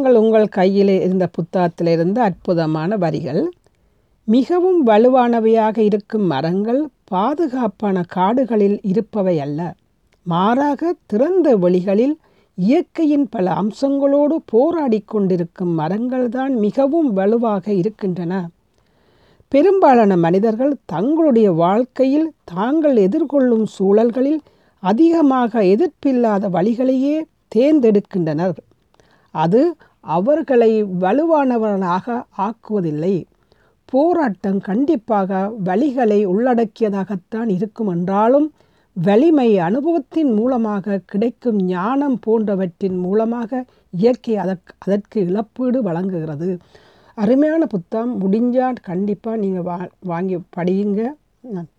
நாங்கள் உங்கள் கையில் இருந்த புத்தகத்திலிருந்து அற்புதமான வரிகள். மிகவும் வலுவானவையாக இருக்கும் மரங்கள் பாதுகாப்பான காடுகளில் இருப்பவை அல்ல. மாறாக திறந்த வெளிகளில் இயற்கையின் பல அம்சங்களோடு போராடி கொண்டிருக்கும் மரங்கள்தான் மிகவும் வலுவாக இருக்கின்றன. பெரும்பாலான மனிதர்கள் தங்களுடைய வாழ்க்கையில் தாங்கள் எதிர்கொள்ளும் சூழல்களில் அதிகமாக எதிர்ப்பில்லாத வழிகளையே தேர்ந்தெடுக்கின்றனர். அது அவர்களை வலுவானவர்களாக ஆக்குவதில்லை. போராட்டம் கண்டிப்பாக வழிகளை உள்ளடக்கியதாகத்தான் இருக்கும் என்றாலும் வலிமை அனுபவத்தின் மூலமாக கிடைக்கும் ஞானம் போன்றவற்றின் மூலமாக இயற்கை அதற்கு அதற்கு இழப்பீடு வழங்குகிறது. அருமையான புத்தகம். முடிஞ்சால் கண்டிப்பாக நீங்கள் வா வாங்கி படியுங்க.